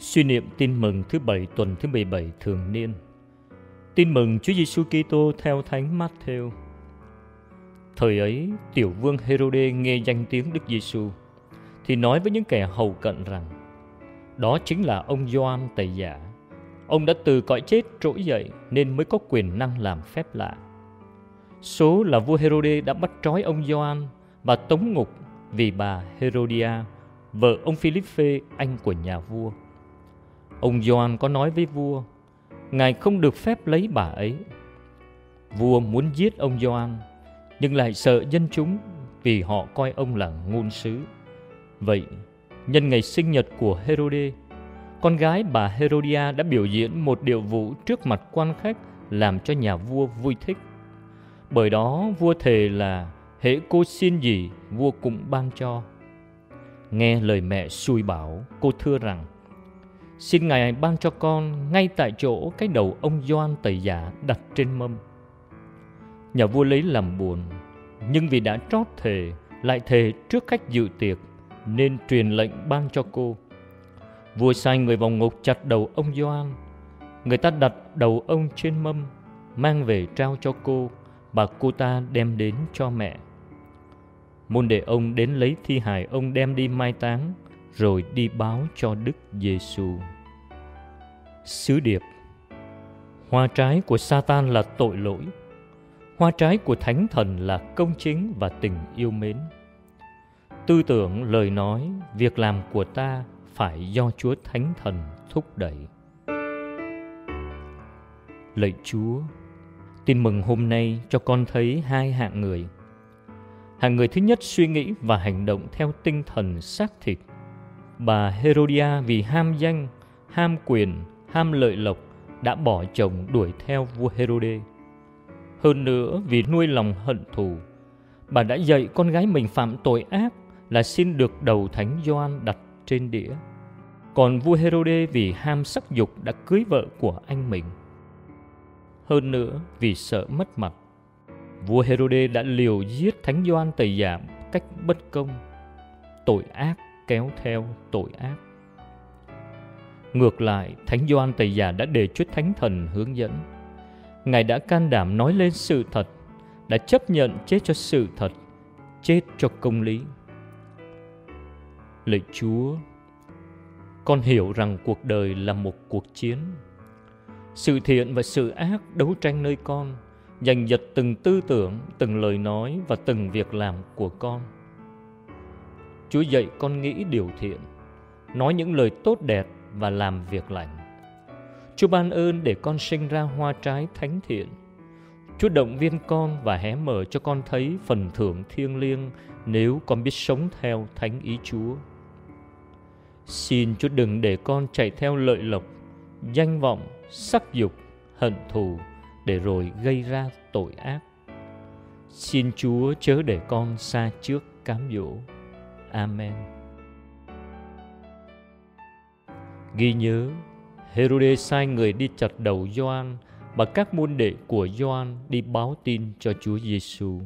Suy niệm tin mừng thứ bảy tuần thứ 17 thường niên. Tin mừng Chúa Giêsu Kitô theo Thánh Matthew. Thời ấy, tiểu vương Herode nghe danh tiếng Đức Giêsu thì nói với những kẻ hầu cận rằng đó chính là ông Gioan Tẩy Giả. Ông đã từ cõi chết trỗi dậy nên mới có quyền năng làm phép lạ. Số là vua Herode đã bắt trói ông Gioan và tống ngục vì bà Herodia, vợ ông Philippe, anh của nhà vua. Ông Gioan có nói với vua, Ngài không được phép lấy bà ấy. Vua muốn giết ông Gioan, nhưng lại sợ dân chúng vì họ coi ông là ngôn sứ. Vậy, nhân ngày sinh nhật của Herode, con gái bà Herodia đã biểu diễn một điệu vũ trước mặt quan khách làm cho nhà vua vui thích. Bởi đó vua thề là hễ cô xin gì vua cũng ban cho. Nghe lời mẹ xui bảo, cô thưa rằng Xin Ngài ban cho con ngay tại chỗ cái đầu ông Doan tẩy giả đặt trên mâm. Nhà vua lấy làm buồn, nhưng vì đã trót thề, lại thề trước khách dự tiệc, nên truyền lệnh ban cho cô. Vua sai người vào ngục chặt đầu ông Doan. Người ta đặt đầu ông trên mâm, mang về trao cho cô, và cô ta đem đến cho mẹ. Môn đệ ông đến lấy thi hài ông đem đi mai táng, rồi đi báo cho Đức Giêsu. Sứ điệp Hoa trái của Satan là tội lỗi. Hoa trái của Thánh Thần là công chính và tình yêu mến. Tư tưởng, lời nói, việc làm của ta phải do Chúa Thánh Thần thúc đẩy. Lạy Chúa, tin mừng hôm nay cho con thấy hai hạng người. Hạng người thứ nhất suy nghĩ và hành động theo tinh thần xác thịt – bà Herodia vì ham danh, ham quyền, ham lợi lộc đã bỏ chồng đuổi theo vua Herode. Hơn nữa vì nuôi lòng hận thù, bà đã dạy con gái mình phạm tội ác là xin được đầu thánh Gioan đặt trên đĩa. Còn vua Herode vì ham sắc dục đã cưới vợ của anh mình. Hơn nữa vì sợ mất mặt, vua Herode đã liều giết thánh Gioan tẩy giảm cách bất công, tội ác kéo theo tội ác. Ngược lại, Thánh Gioan Tây Giả đã đề Chúa Thánh Thần hướng dẫn. Ngài đã can đảm nói lên sự thật, đã chấp nhận chết cho sự thật, chết cho công lý. Lạy Chúa, con hiểu rằng cuộc đời là một cuộc chiến. Sự thiện và sự ác đấu tranh nơi con, giành giật từng tư tưởng, từng lời nói và từng việc làm của con – Chúa dạy con nghĩ điều thiện, nói những lời tốt đẹp và làm việc lành. Chúa ban ơn để con sinh ra hoa trái thánh thiện. Chúa động viên con và hé mở cho con thấy phần thưởng thiêng liêng nếu con biết sống theo thánh ý Chúa. Xin Chúa đừng để con chạy theo lợi lộc, danh vọng, sắc dục, hận thù để rồi gây ra tội ác. Xin Chúa chớ để con xa trước cám dỗ. Amen. Ghi nhớ, Herode sai người đi chặt đầu Gioan và các môn đệ của Gioan đi báo tin cho Chúa Giêsu.